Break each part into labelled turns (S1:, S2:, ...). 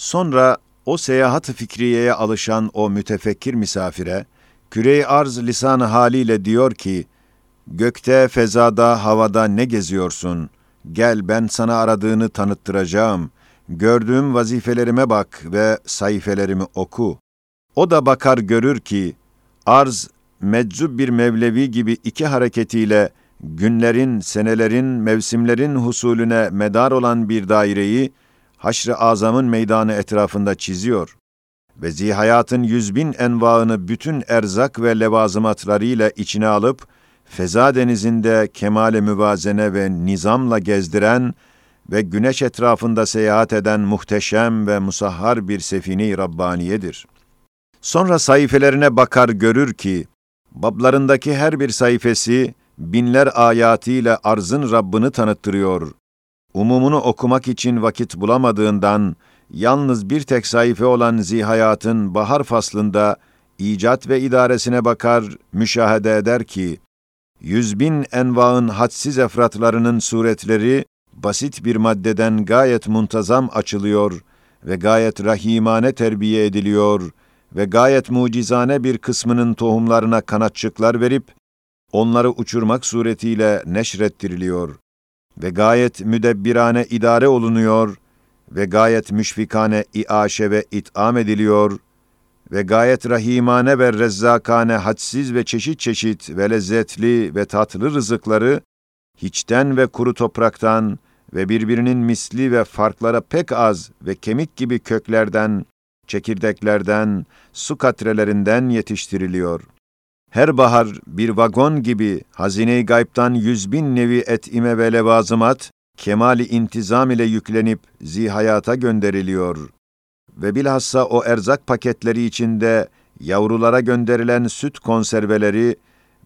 S1: Sonra o seyahat fikriyeye alışan o mütefekkir misafire, küre arz lisanı haliyle diyor ki, Gökte, fezada, havada ne geziyorsun? Gel ben sana aradığını tanıttıracağım. Gördüğüm vazifelerime bak ve sayfelerimi oku. O da bakar görür ki, arz, meczub bir mevlevi gibi iki hareketiyle günlerin, senelerin, mevsimlerin husulüne medar olan bir daireyi, haşr-ı azamın meydanı etrafında çiziyor ve zihayatın yüz bin envaını bütün erzak ve levazımatlarıyla içine alıp, feza denizinde kemale müvazene ve nizamla gezdiren ve güneş etrafında seyahat eden muhteşem ve musahhar bir sefine-i Rabbaniyedir. Sonra sayfelerine bakar görür ki, bablarındaki her bir sayfesi, binler ayatıyla arzın Rabbini tanıttırıyor. Umumunu okumak için vakit bulamadığından, yalnız bir tek sayfa olan zihayatın bahar faslında, icat ve idaresine bakar, müşahede eder ki, yüz bin envaın hadsiz efratlarının suretleri, basit bir maddeden gayet muntazam açılıyor ve gayet rahimane terbiye ediliyor ve gayet mucizane bir kısmının tohumlarına kanatçıklar verip, onları uçurmak suretiyle neşrettiriliyor ve gayet müdebbirane idare olunuyor ve gayet müşfikane iaşe ve it'am ediliyor ve gayet rahimane ve rezzakane hadsiz ve çeşit çeşit ve lezzetli ve tatlı rızıkları hiçten ve kuru topraktan ve birbirinin misli ve farklara pek az ve kemik gibi köklerden, çekirdeklerden, su katrelerinden yetiştiriliyor. Her bahar bir vagon gibi hazine-i gaybtan yüz bin nevi etime ve levazımat, kemali intizam ile yüklenip zihayata gönderiliyor. Ve bilhassa o erzak paketleri içinde yavrulara gönderilen süt konserveleri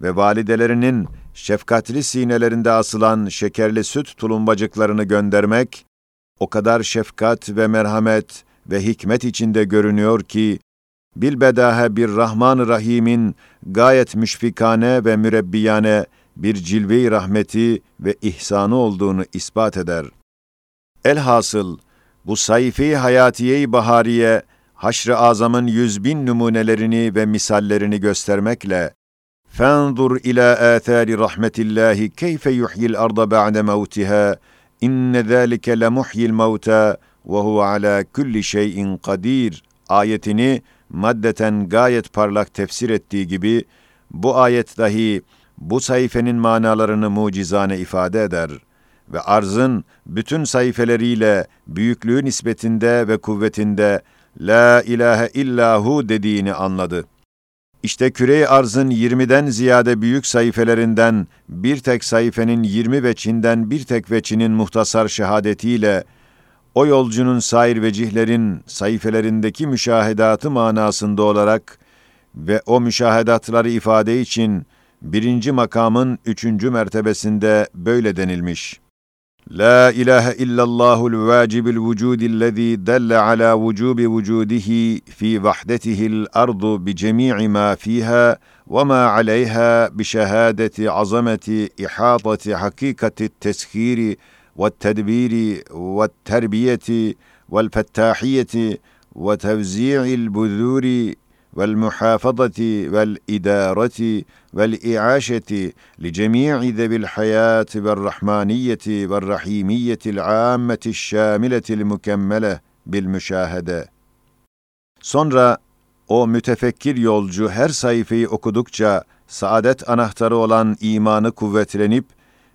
S1: ve validelerinin şefkatli sinelerinde asılan şekerli süt tulumbacıklarını göndermek, o kadar şefkat ve merhamet ve hikmet içinde görünüyor ki, bilbedahe bir Rahman-ı Rahim'in gayet müşfikane ve mürebbiyane bir cilve-i rahmeti ve ihsanı olduğunu ispat eder. Elhasıl, bu sayfi hayatiye-i bahariye, haşr-ı azamın yüz bin numunelerini ve misallerini göstermekle, فَانْظُرْ إِلَى آثَارِ رَحْمَةِ اللّٰهِ كَيْفَ يُحْيِي الْأَرْضَ بَعْدَ مَوْتِهَا اِنَّ ذَٰلِكَ لَمُحْيِي الْمَوْتَى وَهُوَ عَلَى كُلِّ شَيْءٍ قَدِيرٌ ayetini maddeten gayet parlak tefsir ettiği gibi, bu ayet dahi bu sayfenin manalarını mucizane ifade eder ve arzın bütün sayfeleriyle büyüklüğü nispetinde ve kuvvetinde La ilahe illahu dediğini anladı. İşte küre arzın 20'den ziyade büyük sayfelerinden bir tek sayfenin 20 veçinden bir tek veçinin muhtasar şehadetiyle o yolcunun sair vecihlerin sayfelerindeki müşahedatı manasında olarak ve o müşahedatları ifade için birinci makamın üçüncü mertebesinde böyle denilmiş. La ilahe illallahul vacibil vücudillezî delle ala vücubi vücudihi fi vahdetihil ardu bi cemii ma fiha ve ma aleyha bi şehadeti azameti ihatati hakikati teshiri والتدبير والتربيه والفتاحيه وتوزيع البذور والمحافظه والاداره والاعاشه لجميع ذوي الحياه والرحمانيه والرحيميه العامه الشامله المكمله بالmüşahede. Sonra o mütefekkir yolcu her sayfayı okudukça saadet anahtarı olan imanı kuvvetlenip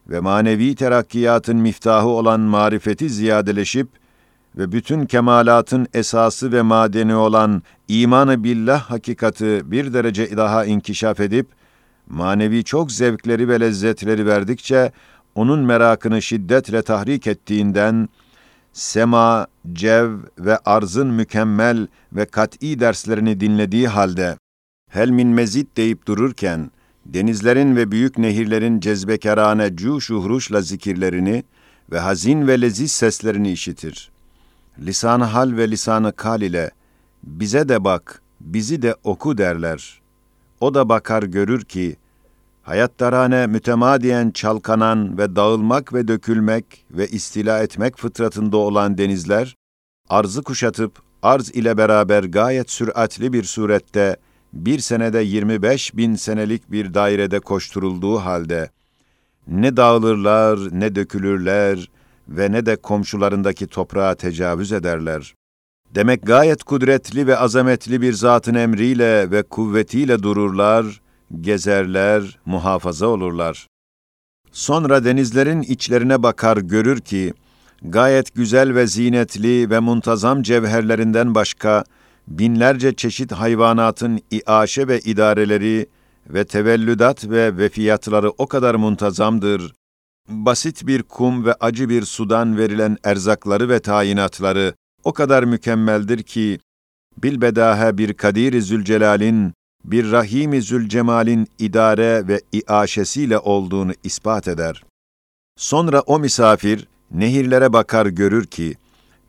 S1: ve manevi terakkiyatın miftahı olan marifeti ziyadeleşip ve bütün kemalatın esası ve madeni olan imanı billah hakikati bir derece daha inkişaf edip, manevi çok zevkleri ve lezzetleri verdikçe, onun merakını şiddetle tahrik ettiğinden, sema, cev ve arzın mükemmel ve kat'i derslerini dinlediği halde, helmin mezit deyip dururken, denizlerin ve büyük nehirlerin cezbekarane cuş uhruşla zikirlerini ve hazin ve leziz seslerini işitir. Lisan-ı hal ve lisan-ı kal ile bize de bak, bizi de oku derler. O da bakar görür ki, hayattarane mütemadiyen çalkanan ve dağılmak ve dökülmek ve istila etmek fıtratında olan denizler, arzı kuşatıp arz ile beraber gayet süratli bir surette bir senede 25 bin senelik bir dairede koşturulduğu halde ne dağılırlar ne dökülürler ve ne de komşularındaki toprağa tecavüz ederler. Demek gayet kudretli ve azametli bir zatın emriyle ve kuvvetiyle dururlar, gezerler, muhafaza olurlar. Sonra denizlerin içlerine bakar görür ki, gayet güzel ve zinetli ve muntazam cevherlerinden başka, binlerce çeşit hayvanatın iaşe ve idareleri ve tevellüdat ve vefiyatları o kadar muntazamdır, basit bir kum ve acı bir sudan verilen erzakları ve tayinatları o kadar mükemmeldir ki, bilbedahe bir Kadir-i Zülcelal'in, bir Rahim-i Zülcemal'in idare ve iaşesiyle olduğunu ispat eder. Sonra o misafir, nehirlere bakar görür ki,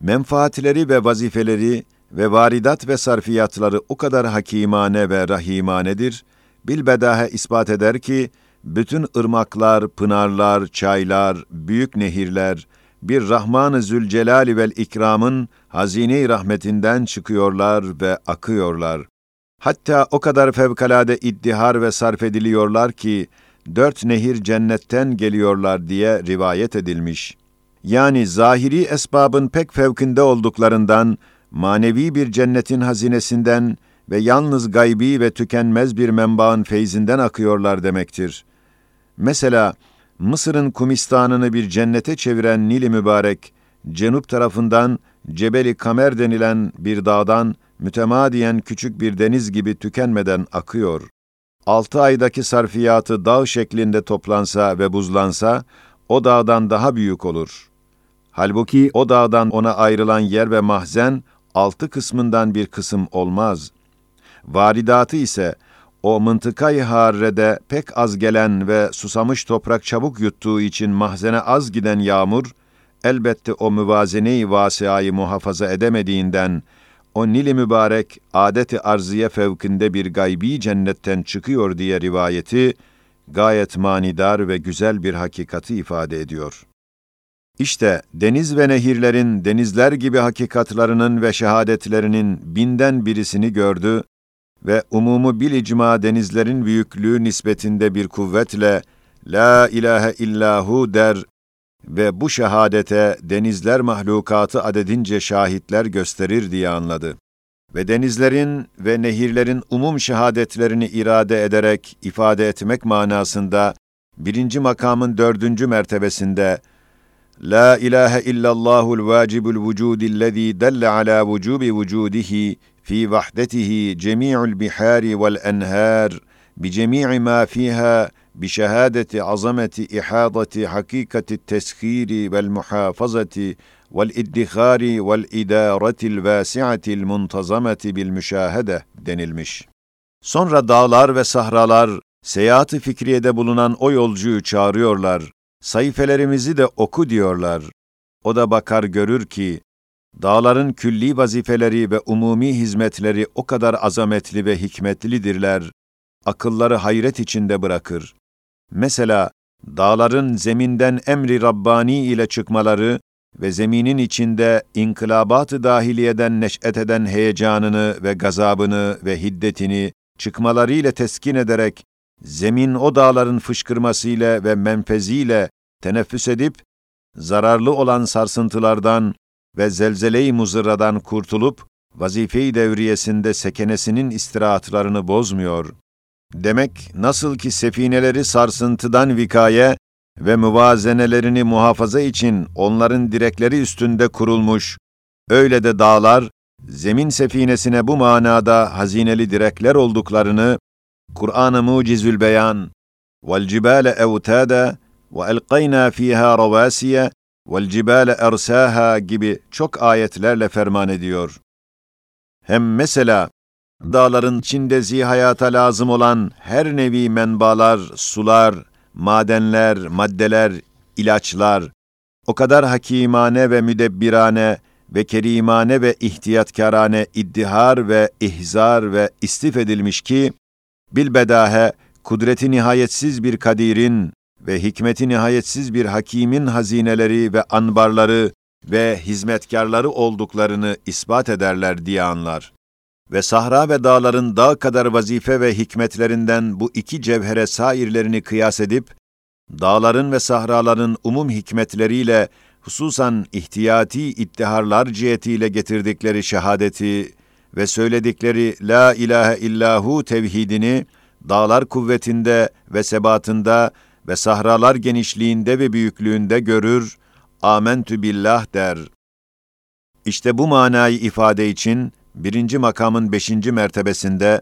S1: menfaatleri ve vazifeleri ve varidat ve sarfiyatları o kadar hakimane ve rahimanedir, bilbedahe ispat eder ki, bütün ırmaklar, pınarlar, çaylar, büyük nehirler, bir Rahman-ı Zülcelali vel İkram'ın hazine-i rahmetinden çıkıyorlar ve akıyorlar. Hatta o kadar fevkalade iddihar ve sarf ediliyorlar ki, dört nehir cennetten geliyorlar diye rivayet edilmiş. Yani zahiri esbabın pek fevkinde olduklarından, manevi bir cennetin hazinesinden ve yalnız gaybi ve tükenmez bir menbaın feyzinden akıyorlar demektir. Mesela Mısır'ın Kumistan'ını bir cennete çeviren Nil-i Mübarek, cenup tarafından Cebeli Kamer denilen bir dağdan mütemadiyen küçük bir deniz gibi tükenmeden akıyor. Altı aydaki sarfiyatı dağ şeklinde toplansa ve buzlansa, o dağdan daha büyük olur. Halbuki o dağdan ona ayrılan yer ve mahzen, altı kısmından bir kısım olmaz. Varidatı ise, o mıntıkayı harrede pek az gelen ve susamış toprak çabuk yuttuğu için mahzene az giden yağmur, elbette o müvazeneyi vasiayı muhafaza edemediğinden, o Nil-i Mübarek adeti arziye fevkinde bir gaybi cennetten çıkıyor diye rivayeti, gayet manidar ve güzel bir hakikati ifade ediyor. İşte deniz ve nehirlerin denizler gibi hakikatlarının ve şehadetlerinin binden birisini gördü ve umumu bil icma denizlerin büyüklüğü nispetinde bir kuvvetle La ilahe illahu der ve bu şehadete denizler mahlukatı adedince şahitler gösterir diye anladı. Ve denizlerin ve nehirlerin umum şehadetlerini irade ederek ifade etmek manasında birinci makamın dördüncü mertebesinde La ilahe illallahul vacibul vücudillezî delle ala vücubi vücudihi في وحدته جميع البحار والانهار بجميع ما فيها بشهاده عظمه احاطه حقيقه التسخير والمحافظه والادخار والاداره الواسعه المنتظمه بالmüşahede denilmiş. Sonra dağlar ve sahralar seyahat-ı fikriyede bulunan o yolcuyu çağırıyorlar. Sayfelerimizi de oku diyorlar. O da bakar görür ki Dağların külli vazifeleri ve umumi hizmetleri o kadar azametli ve hikmetlidirler, akılları hayret içinde bırakır. Mesela dağların zeminden emri Rabbani ile çıkmaları ve zeminin içinde inkılabat-ı dahiliyeden neş'et eden heyecanını ve gazabını ve hiddetini çıkmaları ile teskin ederek, zemin o dağların fışkırmasıyla ve menfeziyle teneffüs edip, zararlı olan sarsıntılardan ve zelzele-i muzırradan kurtulup, vazife-i devriyesinde sekenesinin istirahatlarını bozmuyor. Demek nasıl ki sefineleri sarsıntıdan vikaye ve müvazenelerini muhafaza için onların direkleri üstünde kurulmuş, öyle de dağlar, zemin sefinesine bu manada hazineli direkler olduklarını, Kur'an-ı Mucizül Beyan, وَالْجِبَالَ اَوْتَادًا وَاَلْقَيْنَا ف۪يهَا رَوَاسِيَ وَالْجِبَالَ اَرْسَاهَا gibi çok ayetlerle ferman ediyor. Hem mesela dağların içinde zihayata lazım olan her nevi menbalar, sular, madenler, maddeler, ilaçlar, o kadar hakimane ve müdebbirane ve kerimane ve ihtiyatkarane iddihar ve ihzar ve istif edilmiş ki, bilbedahe kudreti nihayetsiz bir kadirin ve hikmeti nihayetsiz bir hakimin hazineleri ve anbarları ve hizmetkarları olduklarını ispat ederler diye anlar. Ve sahra ve dağların dağ kadar vazife ve hikmetlerinden bu iki cevhere sairlerini kıyas edip, dağların ve sahraların umum hikmetleriyle hususan ihtiyati ittiharlar cihetiyle getirdikleri şehadeti ve söyledikleri La ilahe illahu tevhidini dağlar kuvvetinde ve sebatında ve sahralar genişliğinde ve büyüklüğünde görür, amentü billah der. İşte bu manayı ifade için birinci makamın beşinci mertebesinde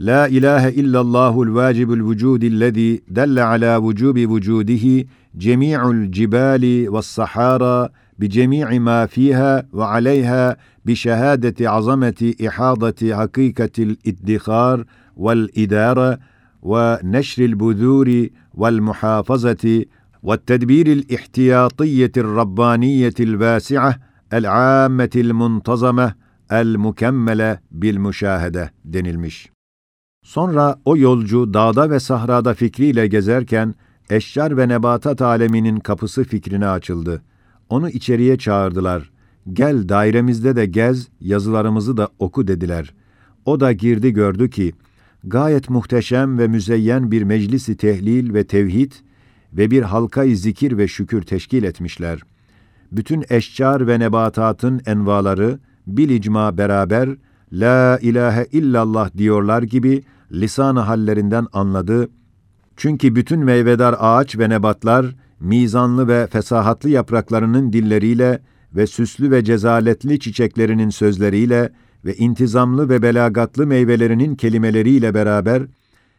S2: La ilahe illallahul vacibul vücudillezî delle ala vücubi vücudihi cemi'ul cibali ve sahara bi cemi'i ma fiha ve aleyha bi şehadeti azameti ihadeti hakikatil iddihar vel idare ve neşril buduri والمحافظه والتدبير الاحتياطيه الربانيه الواسعه العامه المنتظمه el-mukemmele bil müşahede denilmiş. Sonra o yolcu dağda ve sahrada fikriyle gezerken eşcar ve nebatat aleminin kapısı fikrine açıldı. Onu içeriye çağırdılar. Gel dairemizde de gez, yazılarımızı da oku dediler. O da girdi gördü ki, gayet muhteşem ve müzeyyen bir meclisi tehlil ve tevhid ve bir halkayı zikir ve şükür teşkil etmişler. Bütün eşcar ve nebatatın envaları, bil icma beraber, La ilahe illallah diyorlar gibi lisan hallerinden anladı. Çünkü bütün meyvedar ağaç ve nebatlar mizanlı ve fesahatlı yapraklarının dilleriyle ve süslü ve cezaletli çiçeklerinin sözleriyle ve intizamlı ve belagatlı meyvelerinin kelimeleriyle beraber,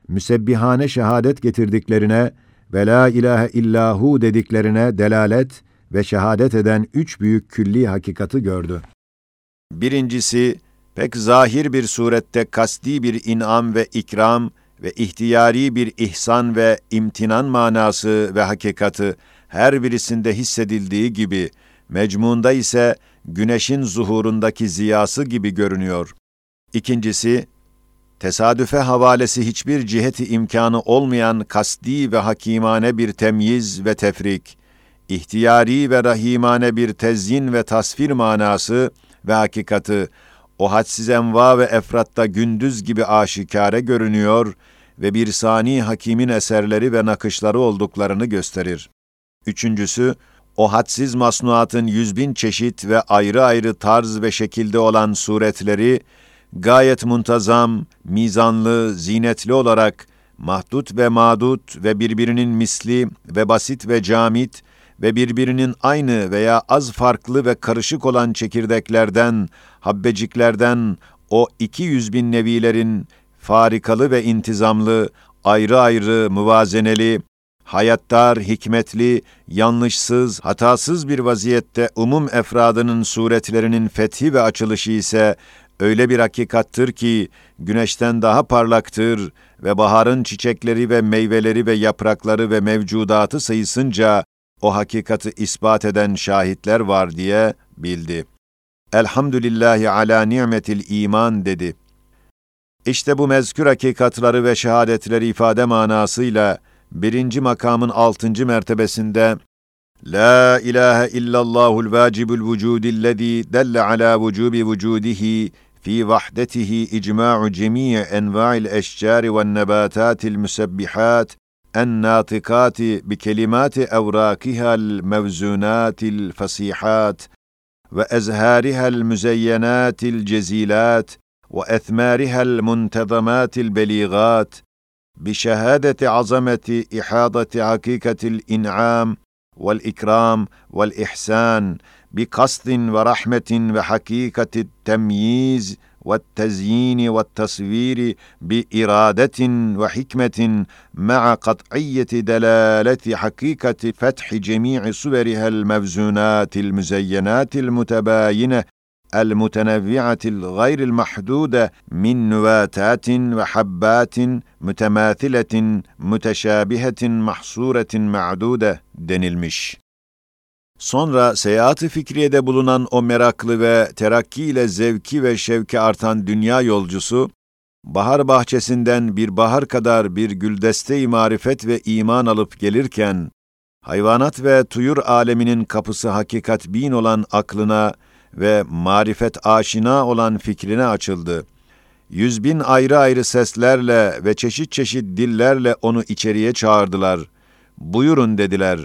S2: müsebbihane şehadet getirdiklerine ve la ilahe illahu dediklerine delalet ve şehadet eden üç büyük külli hakikati gördü.
S1: Birincisi, pek zahir bir surette kasti bir inam ve ikram ve ihtiyari bir ihsan ve imtinan manası ve hakikati her birisinde hissedildiği gibi, mecmunda ise güneşin zuhurundaki ziyası gibi görünüyor. İkincisi, tesadüfe havalesi hiçbir ciheti imkanı olmayan kasti ve hakimane bir temyiz ve tefrik, ihtiyari ve rahimane bir tezyin ve tasvir manası ve hakikati, o hadsiz enva ve efratta gündüz gibi aşikare görünüyor ve bir sani hakimin eserleri ve nakışları olduklarını gösterir. Üçüncüsü, o hadsiz masnuatın yüz bin çeşit ve ayrı ayrı tarz ve şekilde olan suretleri, gayet muntazam, mizanlı, zinetli olarak, mahdut ve madut ve birbirinin misli ve basit ve camit ve birbirinin aynı veya az farklı ve karışık olan çekirdeklerden, habbeciklerden, o iki yüz bin nevilerin farikalı ve intizamlı, ayrı ayrı, müvazeneli, hayattar, hikmetli, yanlışsız, hatasız bir vaziyette umum efradının suretlerinin fethi ve açılışı ise öyle bir hakikattır ki güneşten daha parlaktır ve baharın çiçekleri ve meyveleri ve yaprakları ve mevcudatı sayısınca o hakikati ispat eden şahitler var diye bildi. Elhamdülillahi ala ni'metil iman dedi. İşte bu mezkür hakikatları ve şehadetleri ifade manasıyla birinci makamın altıncı mertebesinde La ilahe illallahul vacibul vücudillezî delle ala vücubi vücudihi fi vahdetihi icma'u cemii enva'il eşcari ve nebatatil musebbihat الناطقات بكلمات اوراقها الموزونات الفصيحات وازهارها المزينات الجزيلات واثمارها المنتظمات البليغات بشهادة عظمة إحاطة حقيقة الإنعام والإكرام والإحسان بقصد ورحمة وحقيقة التمييز والتزيين والتصوير بإرادة وحكمة مع قطعية دلالة حقيقة فتح جميع صورها الموزونات المزينات المتباينة المتنوعة الغير المحدودة من نباتات وحبات متماثلة متشابهة محصورة معدودة denilmiş. Sonra seyahat-ı fikriyede bulunan o meraklı ve terakkiyle zevki ve şevki artan dünya yolcusu, bahar bahçesinden bir bahar kadar bir güldeste-i marifet ve iman alıp gelirken, hayvanat ve tuyur aleminin kapısı hakikat bin olan aklına ve marifet aşina olan fikrine açıldı. Yüz bin ayrı ayrı seslerle ve çeşit çeşit dillerle onu içeriye çağırdılar. Buyurun dediler.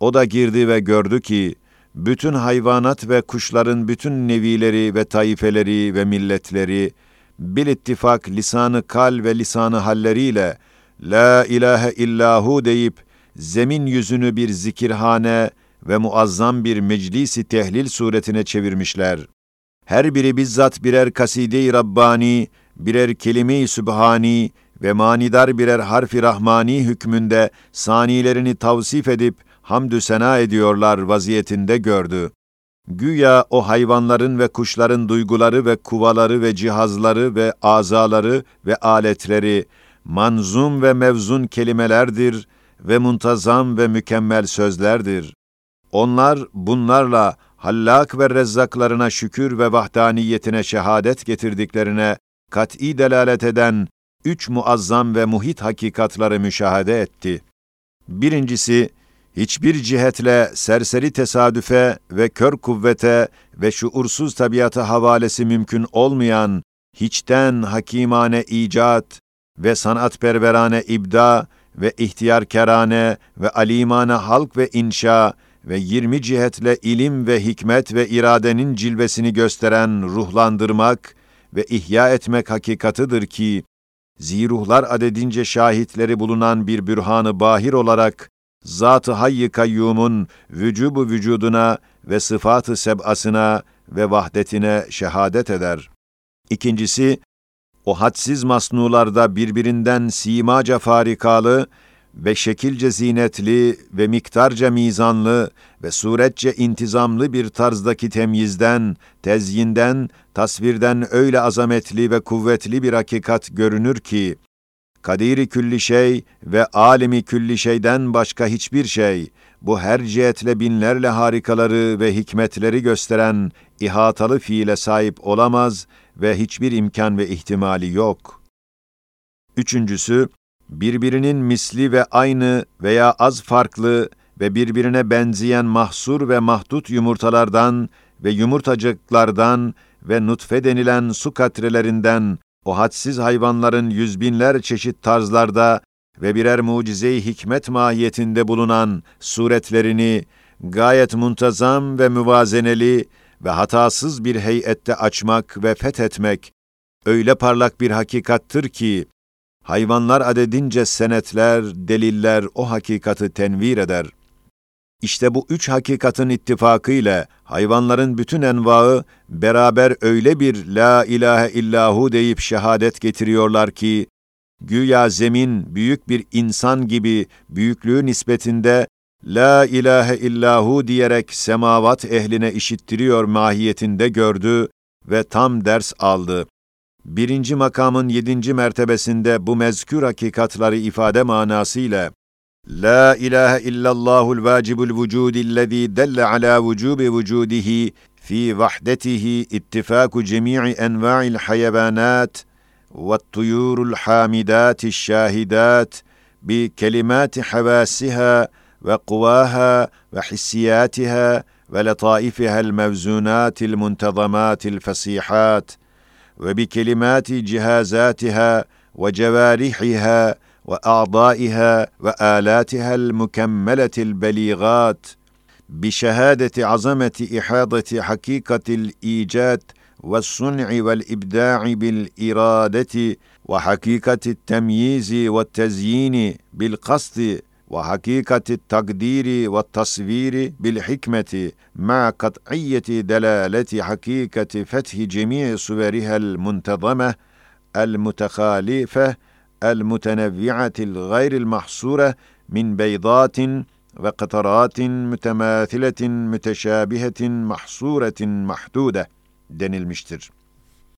S1: O da girdi ve gördü ki, bütün hayvanat ve kuşların bütün nevileri ve taifeleri ve milletleri, bil ittifak lisanı kal ve lisanı halleriyle, La ilahe illahu deyip, zemin yüzünü bir zikirhane ve muazzam bir meclisi tehlil suretine çevirmişler. Her biri bizzat birer kaside-i Rabbani, birer kelime-i Sübhani ve manidar birer harfi Rahmani hükmünde sanilerini tavsif edip hamdü sena ediyorlar vaziyetinde gördü. Güya o hayvanların ve kuşların duyguları ve kuvaları ve cihazları ve azaları ve aletleri manzum ve mevzun kelimelerdir ve muntazam ve mükemmel sözlerdir. Onlar bunlarla hallak ve rezzaklarına şükür ve vahdaniyetine şehadet getirdiklerine kat'i delalet eden üç muazzam ve muhit hakikatları müşahede etti. Birincisi, hiçbir cihetle serseri tesadüfe ve kör kuvvete ve şuursuz tabiata havalesi mümkün olmayan, hiçten hakimane icat ve sanatperverane ibda ve ihtiyarkerane ve alimane halk ve inşa ve yirmi cihetle ilim ve hikmet ve iradenin cilvesini gösteren ruhlandırmak ve ihya etmek hakikatıdır ki, ziruhlar adedince şahitleri bulunan bir bürhanı bahir olarak, Zat-ı Hayy-i Kayyum'un vücubu vücuduna ve sıfatı sebasına ve vahdetine şehadet eder. İkincisi, o hadsiz masnularda birbirinden simaca farikalı ve şekilce zinetli ve miktarca mizanlı ve suretçe intizamlı bir tarzdaki temyizden, tezyinden, tasvirden öyle azametli ve kuvvetli bir hakikat görünür ki, kadiri külli şey ve alemi külli şeyden başka hiçbir şey, bu her cihetle binlerle harikaları ve hikmetleri gösteren ihatalı fiile sahip olamaz ve hiçbir imkan ve ihtimali yok. Üçüncüsü, birbirinin misli ve aynı veya az farklı ve birbirine benzeyen mahsur ve mahdut yumurtalardan ve yumurtacıklardan ve nutfe denilen su katrelerinden o hadsiz hayvanların yüz binler çeşit tarzlarda ve birer mucize-i hikmet mahiyetinde bulunan suretlerini gayet muntazam ve müvazeneli ve hatasız bir heyette açmak ve fethetmek öyle parlak bir hakikattır ki hayvanlar adedince senetler, deliller o hakikati tenvir eder. İşte bu üç hakikatın ittifakı ile hayvanların bütün envaı beraber öyle bir la ilahe illahu deyip şehadet getiriyorlar ki, güya zemin büyük bir insan gibi büyüklüğü nispetinde La ilahe illahu diyerek semavat ehline işittiriyor mahiyetinde gördü ve tam ders aldı Birinci makamın yedinci mertebesinde bu mezkür hakikatları ifade manasıyla La ilahe illallahul vacibul vücudillezî delle ala vücubi vücudihi fi vahdetihi ittifaku cemii enva'il hayabanat والطيور الحامدات الشاهدات بكلمات حواسها وقواها وحسياتها ولطائفها الموزونات المنتظمات الفصيحات وبكلمات جهازاتها وجوارحها وأعضائها وآلاتها المكملة البليغات بشهادة عظمة إحاطة حقيقة الإيجاد والصنع والإبداع بالإرادة وحقيقة التمييز والتزيين بالقصد وحقيقة التقدير والتصوير بالحكمة مع قطعية دلالة حقيقة فتح جميع صورها المنتظمة المتخالفة المتنوعة الغير المحصورة من بيضات وقطرات متماثلة متشابهة محصورة محدودة denilmiştir.